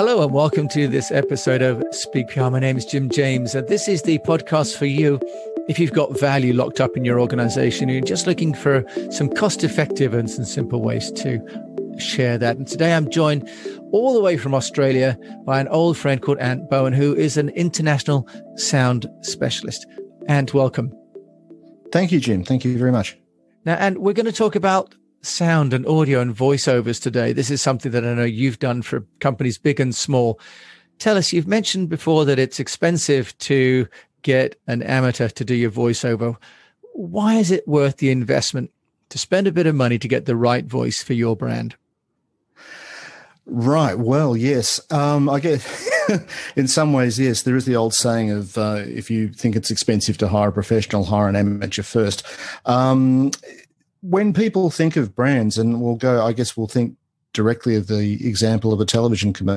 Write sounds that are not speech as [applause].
Hello and welcome to this episode of Speak PR. My name is Jim James, and this is the podcast for you if you've got value locked up in your organization and you're just looking for some cost effective and some simple ways to share that. And today I'm joined all the way from Australia by an old friend called Ant Bohun, who is an international sound specialist. Ant, welcome. Thank you, Jim. Thank you very much. Now, and we're going to talk about sound and audio and voiceovers today. This is something that I know you've done for companies big and small. Tell us, you've mentioned before that it's expensive to get an amateur to do your voiceover. Why is it worth the investment to spend a bit of money to get the right voice for your brand? Right. Well, yes. Um, I guess [laughs] in some ways, yes. There is the old saying of uh, if you think it's expensive to hire a professional, hire an amateur first. Um, when people think of brands, and we'll go, I guess we'll think directly of the example of a television commercial